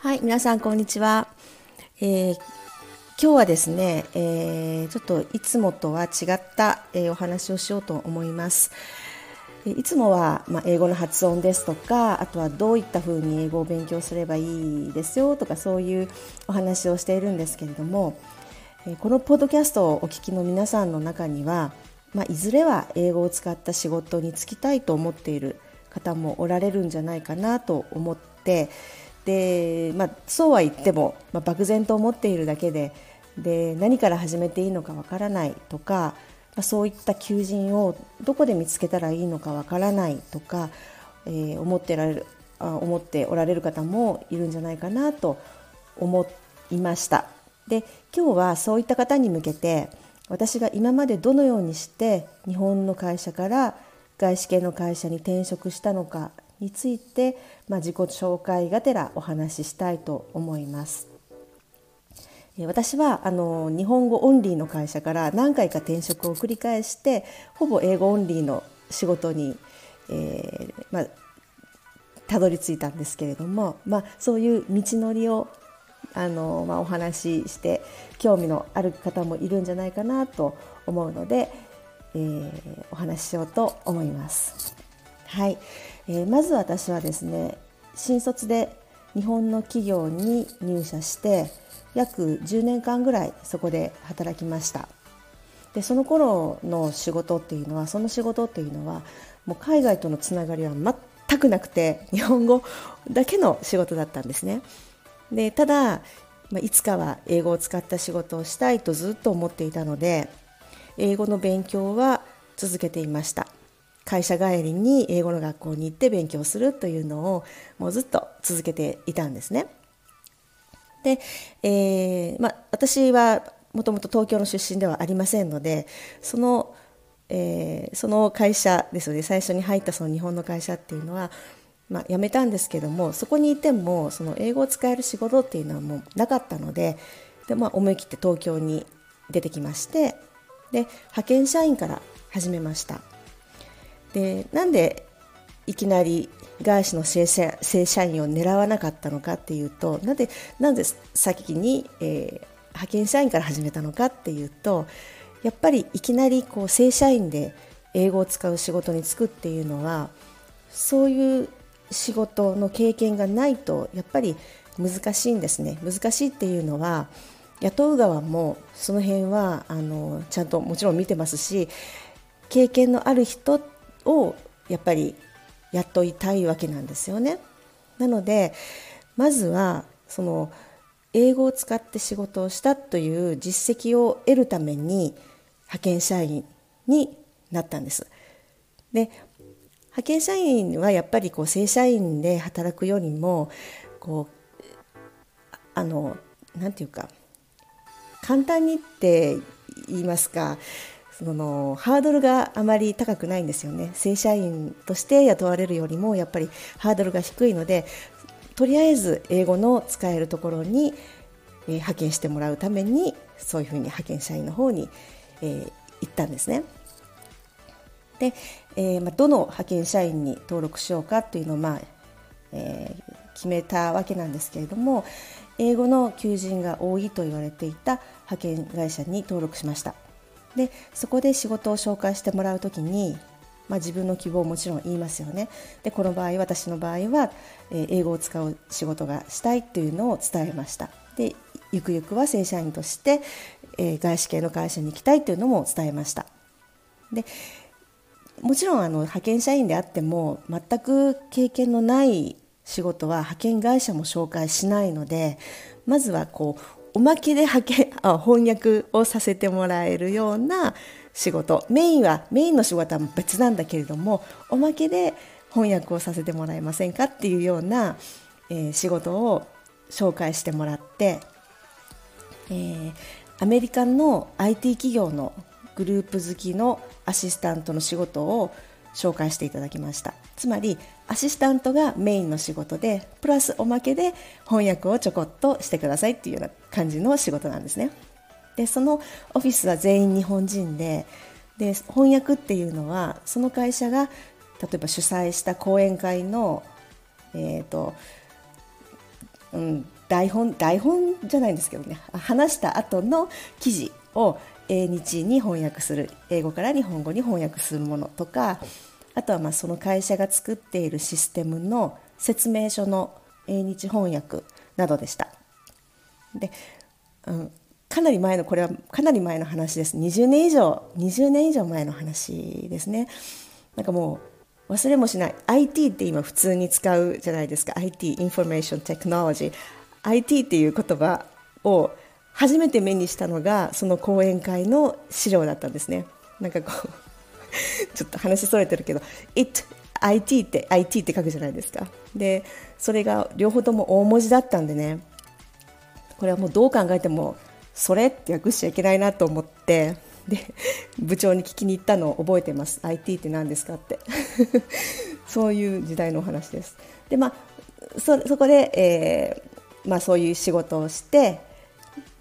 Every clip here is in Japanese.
はい皆さんこんにちは、えー、今日はですね、えー、ちょっといつもとは違った、えー、お話をしようと思います。いつもは、まあ、英語の発音ですとかあとはどういったふうに英語を勉強すればいいですよとかそういうお話をしているんですけれどもこのポッドキャストをお聞きの皆さんの中には、まあ、いずれは英語を使った仕事に就きたいと思っている方もおられるんじゃないかなと思ってで、まあ、そうは言っても、まあ、漠然と思っているだけでで何から始めていいのかわからないとか、まあ、そういった求人をどこで見つけたらいいのかわからないとか、えー、思ってられるあ思っておられる方もいるんじゃないかなと思いました。で今日はそういった方に向けて私が今までどのようにして日本の会社から外資系の会社に転職したのかについて、まあ、自己紹介がてらお話ししたいと思います。私はあの日本語オンリーの会社から何回か転職を繰り返してほぼ英語オンリーの仕事に、えーまあ、たどり着いたんですけれども、まあ、そういう道のりをあの、まあ、お話しして興味のある方もいるんじゃないかなと思うので、えー、お話ししようと思います。はい、えー、まず私はですね新卒で日本の企業に入社して約10年間ぐらいそこで働きました。でその頃の仕事っていうのはその仕事っていうのはもう海外とのつながりは全くなくて日本語だけの仕事だったんですね。でただ、ま、いつかは英語を使った仕事をしたいとずっと思っていたので英語の勉強は続けていました会社帰りに英語の学校に行って勉強するというのをもうずっと続けていたんですね。で、えーまあ、私はもともと東京の出身ではありませんのでその,、えー、その会社ですよね最初に入ったその日本の会社っていうのはまあ、辞めたんですけどもそこにいてもその英語を使える仕事っていうのはもうなかったのでで、まあ、思い切って東京に出てきましてで派遣社員から始めました。でなんでいきなり外資の正社正社員を狙わなかったのかっていうとなんでなんで先に、えー、派遣社員から始めたのかっていうとやっぱりいきなりこう正社員で英語を使う仕事に就くっていうのはそういう仕事の経験がないとやっぱり難しいんですね難しいっていうのは雇う側もその辺はあのちゃんともちろん見てますし経験のある人をやっぱり雇いたいわけなんですよね。なのでまずはその英語を使って仕事をしたという実績を得るために派遣社員になったんです。で派遣社員はやっぱりこう正社員で働くよりもこうあのなんていうか簡単にって言いますかそのハードルがあまり高くないんですよね正社員として雇われるよりもやっぱりハードルが低いのでとりあえず英語の使えるところに、えー、派遣してもらうためにそういうふうに派遣社員の方に、えー、行ったんですね。で、えーまあ、どの派遣社員に登録しようかというのを、まあえー、決めたわけなんですけれども英語の求人が多いと言われていた派遣会社に登録しました。でそこで仕事を紹介してもらう時に、まあ、自分の希望をもちろん言いますよね。でこの場合私の場合は、えー、英語を使う仕事がしたいというのを伝えました。でゆくゆくは正社員として、えー、外資系の会社に行きたいというのも伝えました。でもちろんあの派遣社員であっても全く経験のない仕事は派遣会社も紹介しないのでまずはこうおまけで派遣 あ翻訳をさせてもらえるような仕事。メインはメインの仕事は別なんだけれどもおまけで翻訳をさせてもらえませんかっていうような、えー、仕事を紹介してもらって、えー、アメリカの IT 企業のグループ好きのアシスタントの仕事を紹介していただきました。つまりアシスタントがメインの仕事でプラスおまけで翻訳をちょこっとしてくださいっていうような感じの仕事なんですね。でそのオフィスは全員日本人でで翻訳っていうのはその会社が例えば主催した講演会の、えーとうん、台本台本じゃないんですけどね話した後の記事を英日に翻訳する。英語から日本語に翻訳するものとかあとはまあその会社が作っているシステムの説明書の英日翻訳などでした。で、うん、かなり前のこれはかなり前の話です。20年以上20年以上前の話ですね。なんかもう忘れもしない。IT って今普通に使うじゃないですか。IT information technology IT っていう言葉を初めて目にしたのがその講演会の資料だったんですね。なんかこう ちょっと話それてるけど It IT って IT って書くじゃないですか。でそれが両方とも大文字だったんでねこれはもうどう考えてもそれって訳しちゃいけないなと思ってで部長に聞きに行ったのを覚えてます。IT って何ですかって。そういう時代のお話です。でまあそそこで、えー、まあ、そういう仕事をして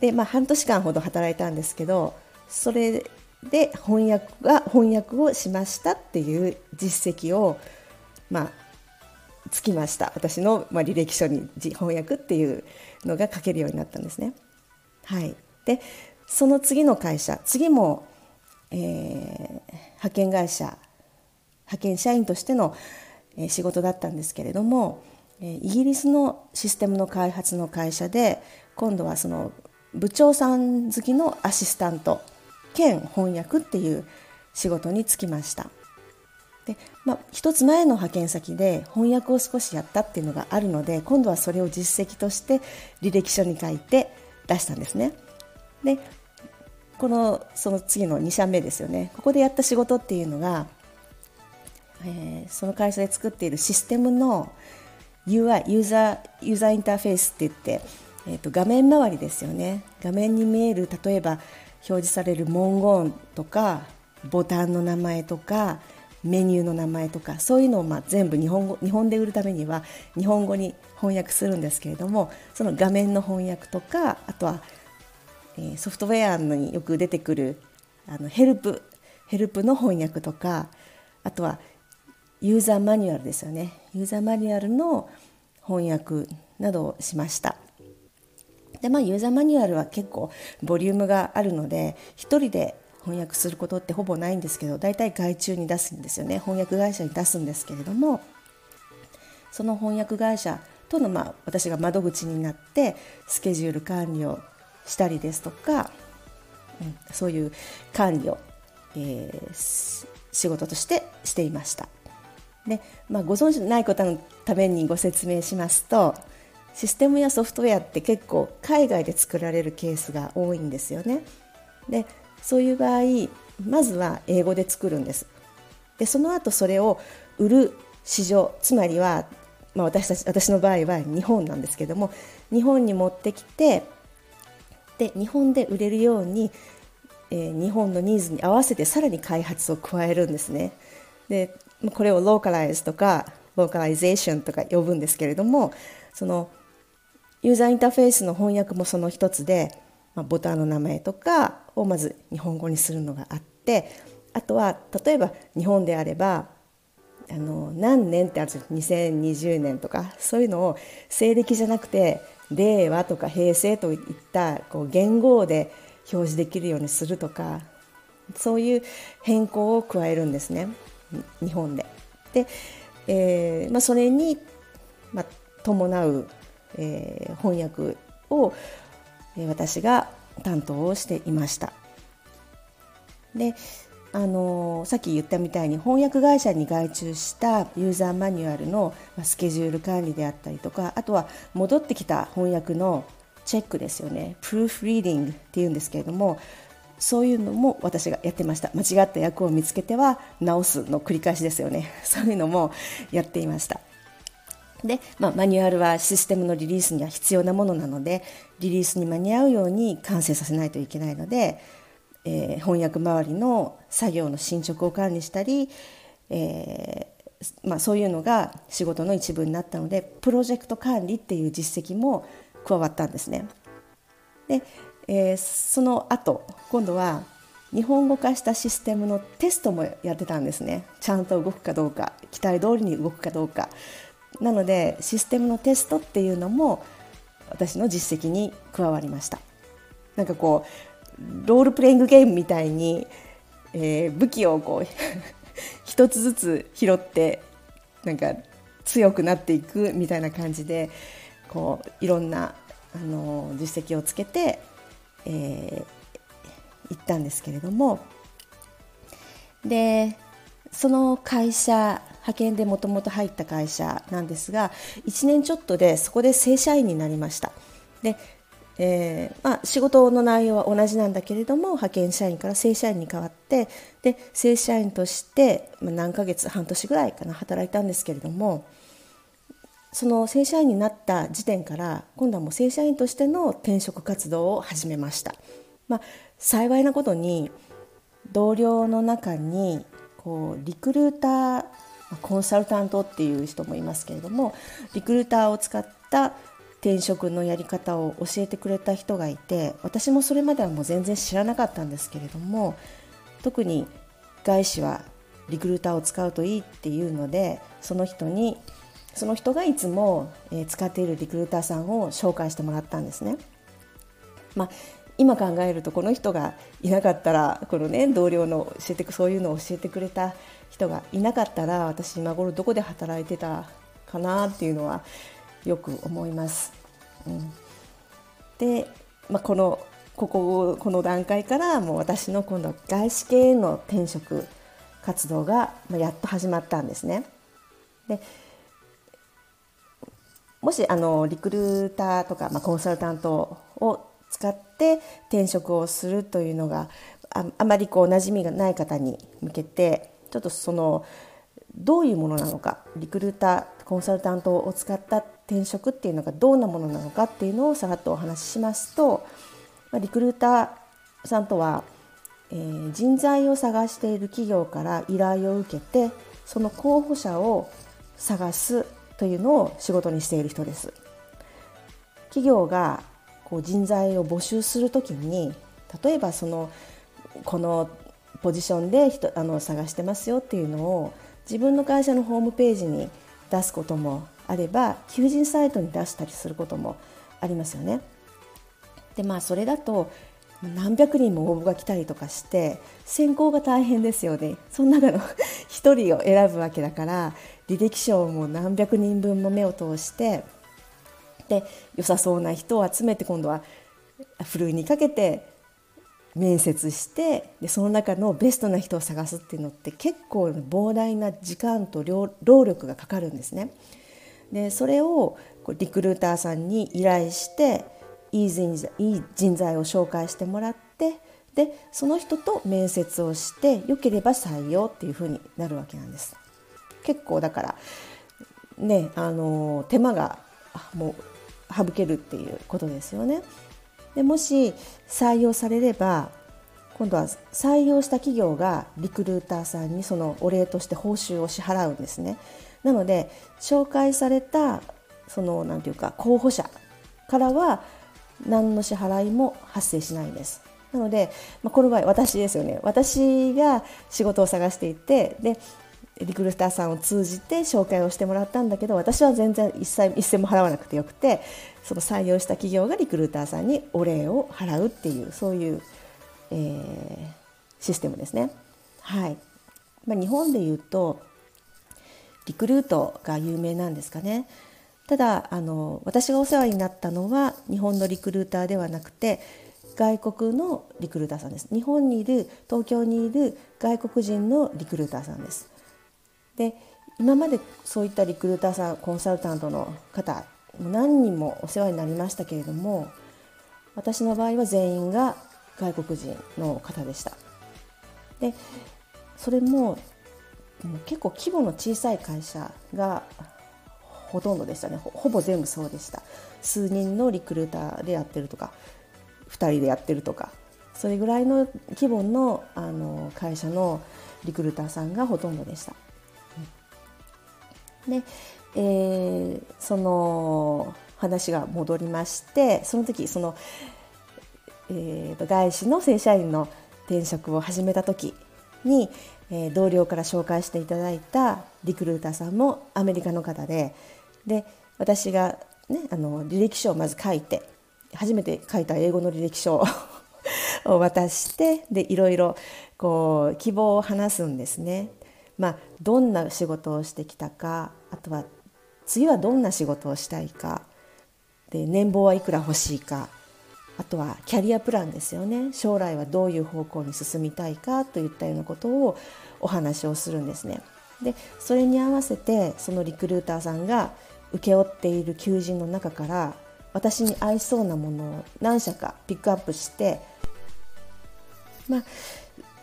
で、まあ、半年間ほど働いたんですけどそれで翻訳が翻訳をしましたっていう実績をまあつきました私の、まあ、履歴書に翻訳っていうのが書けるようになったんですね。はい、でその次の会社次も、えー、派遣会社派遣社員としての、えー、仕事だったんですけれども、えー、イギリスのシステムの開発の会社で今度はその部長さん好きのアシスタント兼翻訳っていう仕事に就きました。でまあ、一つ前の派遣先で翻訳を少しやったっていうのがあるので今度はそれを実績として履歴書に書いて出したんですね。でこのその次の2社目ですよねここでやった仕事っていうのが、えー、その会社で作っているシステムの UI ユーザーユーザーインターフェースって言って、えーと画面周りですよね画面に見える例えば表示される文言とかボタンの名前とかメニューの名前とかそういうのをまあ全部日本語日本で売るためには日本語に翻訳するんですけれどもその画面の翻訳とかあとは、え、ソフトウェアによく出てくるあのヘルプヘルプの翻訳とかあとはユーザーマニュアルですよねユーザーマニュアルの翻訳などをしました。でまあ、ユーザーマニュアルは結構ボリュームがあるので1人で翻訳することってほぼないんですけど大体外注に出すんですよね翻訳会社に出すんですけれどもその翻訳会社との、まあ、私が窓口になってスケジュール管理をしたりですとか、うん、そういう管理を、えー、仕事としてしていました。でまあ、ご存知ない方のためにご説明しますとシステムやソフトウェアって結構海外で作られるケースが多いんですよね。でそういう場合まずは英語で作るんです。でその後それを売る市場つまりは、まあ、私たち私の場合は日本なんですけども日本に持ってきてで日本で売れるように、えー、日本のニーズに合わせてさらに開発を加えるんですね。でこれをローカライズとかローカライゼーションとか呼ぶんですけれどもそのユーザーインターフェースの翻訳もその一つで、まあ、ボタンの名前とかをまず日本語にするのがあってあとは例えば日本であればあの何年ってあるんですよ2020年とかそういうのを西暦じゃなくて令和とか平成といったこう元号で表示できるようにするとかそういう変更を加えるんですね日本で。で、えーまあ、それに、まあ、伴うえー、翻訳を、私が担当をしていました。であのさっき言ったみたいに翻訳会社に外注したユーザーマニュアルのスケジュール管理であったりとかあとは戻ってきた翻訳のチェックですよね。プルーフリーディングっていうんですけれどもそういうのも私がやってました。間違った訳を見つけては直すの繰り返しですよね。そういうのもやっていました。で、まあ、マニュアルはシステムのリリースには必要なものなのでリリースに間に合うように完成させないといけないので、えー、翻訳周りの作業の進捗を管理したり、えーまあ、そういうのが仕事の一部になったのでプロジェクト管理っていう実績も加わったんですね。で、えー、その後今度は、日本語化したシステムのテストもやってたんですねちゃんと動くかどうか期待通りに動くかどうかなのでシステムのテストっていうのも私の実績に加わりました。なんかこうロールプレイングゲームみたいに、えー、武器をこう 一つずつ拾ってなんか強くなっていくみたいな感じでこういろんなあの実績をつけて、えー、行ったんですけれども。でその会社派遣でもともと入った会社なんですが1年ちょっとでそこで正社員になりました。で、えー、まあ、仕事の内容は同じなんだけれども派遣社員から正社員に変わってで正社員としてま何ヶ月半年ぐらいかな働いたんですけれどもその正社員になった時点から今度はもう正社員としての転職活動を始めました、まあ、幸いなことに同僚の中にこうリクルーターコンサルタントっていう人もいますけれどもリクルーターを使った転職のやり方を教えてくれた人がいて私もそれまではもう全然知らなかったんですけれども特に外資はリクルーターを使うといいっていうのでその人にその人がいつも、使っているリクルーターさんを紹介してもらったんですね。まあ、今考えるとこの人がいなかったらこのね同僚の教えてそういうのを教えてくれた人がいなかったら私今頃どこで働いてたかなっていうのはよく思います。うん、で、まあ、このこここの段階からもう私の今度は外資系への転職活動がやっと始まったんですね。でもしあのリクルーターとか、まあ、コンサルタントを使って転職をするというのがあまりこう馴染みがない方に向けてちょっとそのどういうものなのかリクルーターコンサルタントを使った転職っていうのがどんなものなのかっていうのをさらっとお話ししますと、ま、リクルーターさんとは、えー、人材を探している企業から依頼を受けてその候補者を探すというのを仕事にしている人です。企業がこう人材を募集するときに例えばそのこのポジションで人あの探してますよっていうのを自分の会社のホームページに出すこともあれば求人サイトに出したりすることもありますよね。でまあそれだと何百人も応募が来たりとかして選考が大変ですよねその中の 1人を選ぶわけだから履歴書をもう何百人分も目を通してで良さそうな人を集めて今度はふるいにかけて面接してでその中のベストな人を探すっていうのって結構膨大な時間と労力がかかるんですね。でそれをリクルーターさんに依頼していい人材いい人材を紹介してもらってでその人と面接をしてよければ採用っていうふうになるわけなんです。結構だからねあの手間がもう省けるっていうことですよね。でもし採用されれば今度は採用した企業がリクルーターさんにそのお礼として報酬を支払うんですね。なので紹介されたその何て言うか候補者からは何の支払いも発生しないんです。なので、まあ、この場合私ですよね私が仕事を探していてでリクルーターさんを通じて紹介をしてもらったんだけど私は全然一切一銭も払わなくてよくてその採用した企業がリクルーターさんにお礼を払うっていうそういう、えー、システムですね。はいまあ、日本でいうとリクルートが有名なんですかね。ただあの私がお世話になったのは日本のリクルーターではなくて外国のリクルーターさんです日本にいる東京にいる外国人のリクルーターさんですで今までそういったリクルーターさんコンサルタントの方何人もお世話になりましたけれども私の場合は全員が外国人の方でした。でそれも結構規模の小さい会社がほとんどでしたね。ほぼ全部そうでした。数人のリクルーターでやってるとか2人でやってるとかそれぐらいの規模のあの会社のリクルーターさんがほとんどでした。で、えー、その話が戻りましてその時その、えー、外資の正社員の転職を始めた時に、えー、同僚から紹介していただいたリクルーターさんもアメリカの方でで私が、ね、あの履歴書をまず書いて初めて書いた英語の履歴書を 渡してでいろいろこう希望を話すんですね。まあ、どんな仕事をしてきたかあとは次はどんな仕事をしたいか。で年俸はいくら欲しいか。あとはキャリアプランですよね。将来はどういう方向に進みたいかといったようなことをお話をするんですね。でそれに合わせてそのリクルーターさんが請け負っている求人の中から私に合いそうなものを何社かピックアップしてまあ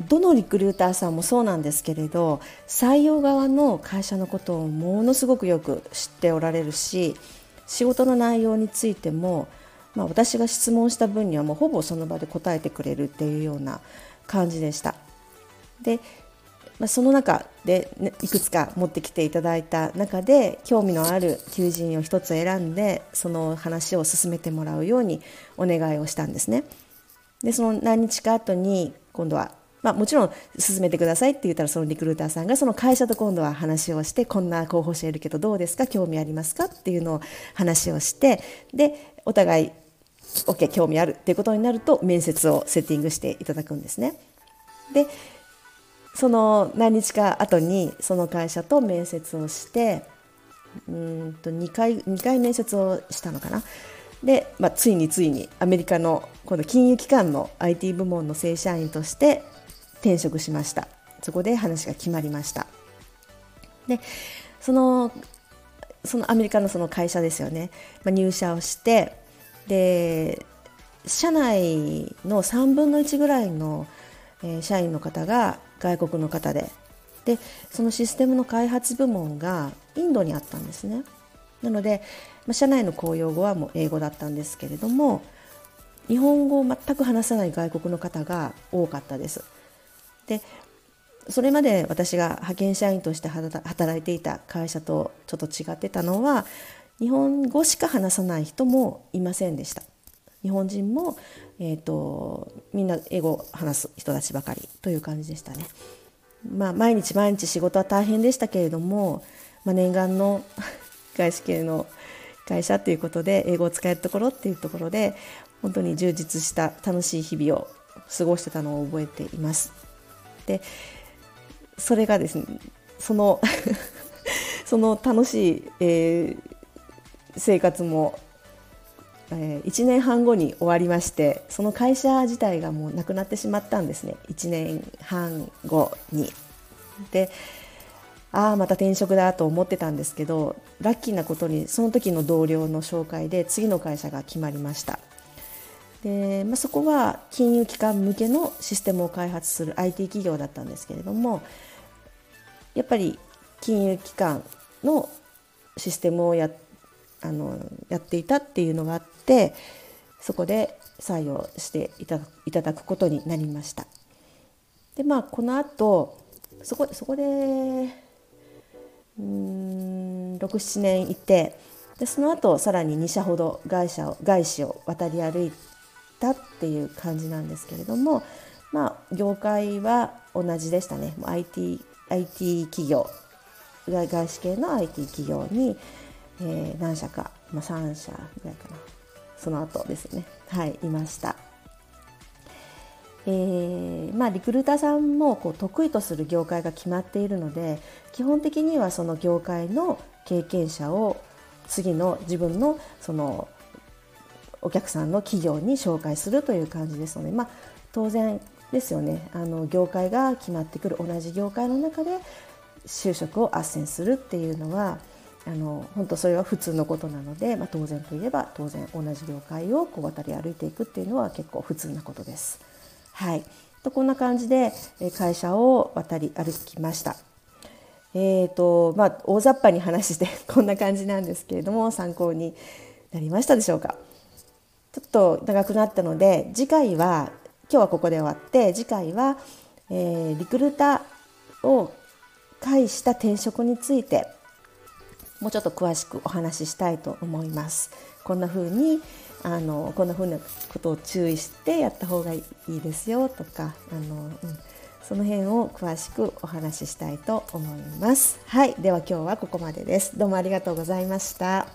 どのリクルーターさんもそうなんですけれど採用側の会社のことをものすごくよく知っておられるし仕事の内容についてもまあ、私が質問した分にはもうほぼその場で答えてくれるっていうような感じでした。で、まあ、その中で、ね、いくつか持ってきていただいた中で興味のある求人を1つ選んでその話を進めてもらうようにお願いをしたんですね。でその何日か後に今度はまあ、もちろん進めてくださいって言ったらそのリクルーターさんがその会社と今度は話をしてこんな候補者いるけどどうですか？興味ありますか？っていうのを話をしてでお互い OK 興味あるっていうことになると面接をセッティングしていただくんですね。でその何日か後にその会社と面接をしてうんと2回 ,2 回面接をしたのかな？で、まあ、ついについにアメリカのこの金融機関の IT 部門の正社員として転職しました。そこで話が決まりました。でそのそのアメリカのその会社ですよね、まあ、入社をしてで社内の3分の1ぐらいの、え、社員の方が外国の方で。でそのシステムの開発部門がインドにあったんですね。なので、まあ、社内の公用語はもう英語だったんですけれども日本語を全く話さない外国の方が多かったです。でそれまで私が派遣社員として働いていた会社とちょっと違ってたのは日本語しか話さない人もいませんでした日本人も、えーと、みんな英語を話す人たちばかりという感じでしたね。まあ、毎日毎日仕事は大変でしたけれども、まあ、念願の 外資系の会社ということで英語を使えるところっていうところで本当に充実した楽しい日々を過ごしてたのを覚えています。でそれがですねその その楽しい、えー、生活も、えー、1年半後に終わりましてその会社自体がもうなくなってしまったんですね1年半後に。でああまた転職だと思ってたんですけどラッキーなことにその時の同僚の紹介で次の会社が決まりましたで、まあ、そこは金融機関向けのシステムを開発する IT 企業だったんですけれどもやっぱり金融機関のシステムをやあのやっていたっていうのがあってそこで採用していたいただくことになりました。でまあこのあとそこそこでうん67年いてでその後さらに2社ほど外社を外資を渡り歩いたっていう感じなんですけれどもまあ業界は同じでしたね。IT, IT 企業外資系の IT 企業にえー、何社か、まあ、3社ぐらいかな。その後ですね。はいいました。えーまあ、リクルーターさんもこう得意とする業界が決まっているので基本的にはその業界の経験者を次の自分のそのお客さんの企業に紹介するという感じですので、まあ、当然ですよねあの業界が決まってくる同じ業界の中で就職を斡旋するっていうのはあの本当それは普通のことなので、まあ、当然といえば当然同じ業界をこう渡り歩いていくっていうのは結構普通なことです。はい、とこんな感じで会社を渡り歩きました。えーとまあ、大雑把に話してこんな感じなんですけれども参考になりましたでしょうかちょっと長くなったので次回は今日はここで終わって次回は、えー、リクルーターを介した転職についてもうちょっと詳しくお話ししたいと思います。こんな風にあのこんなふうなことを注意してやった方がいいですよとかあの、うん、その辺を詳しくお話ししたいと思います。はい、では今日はここまでです。どうもありがとうございました。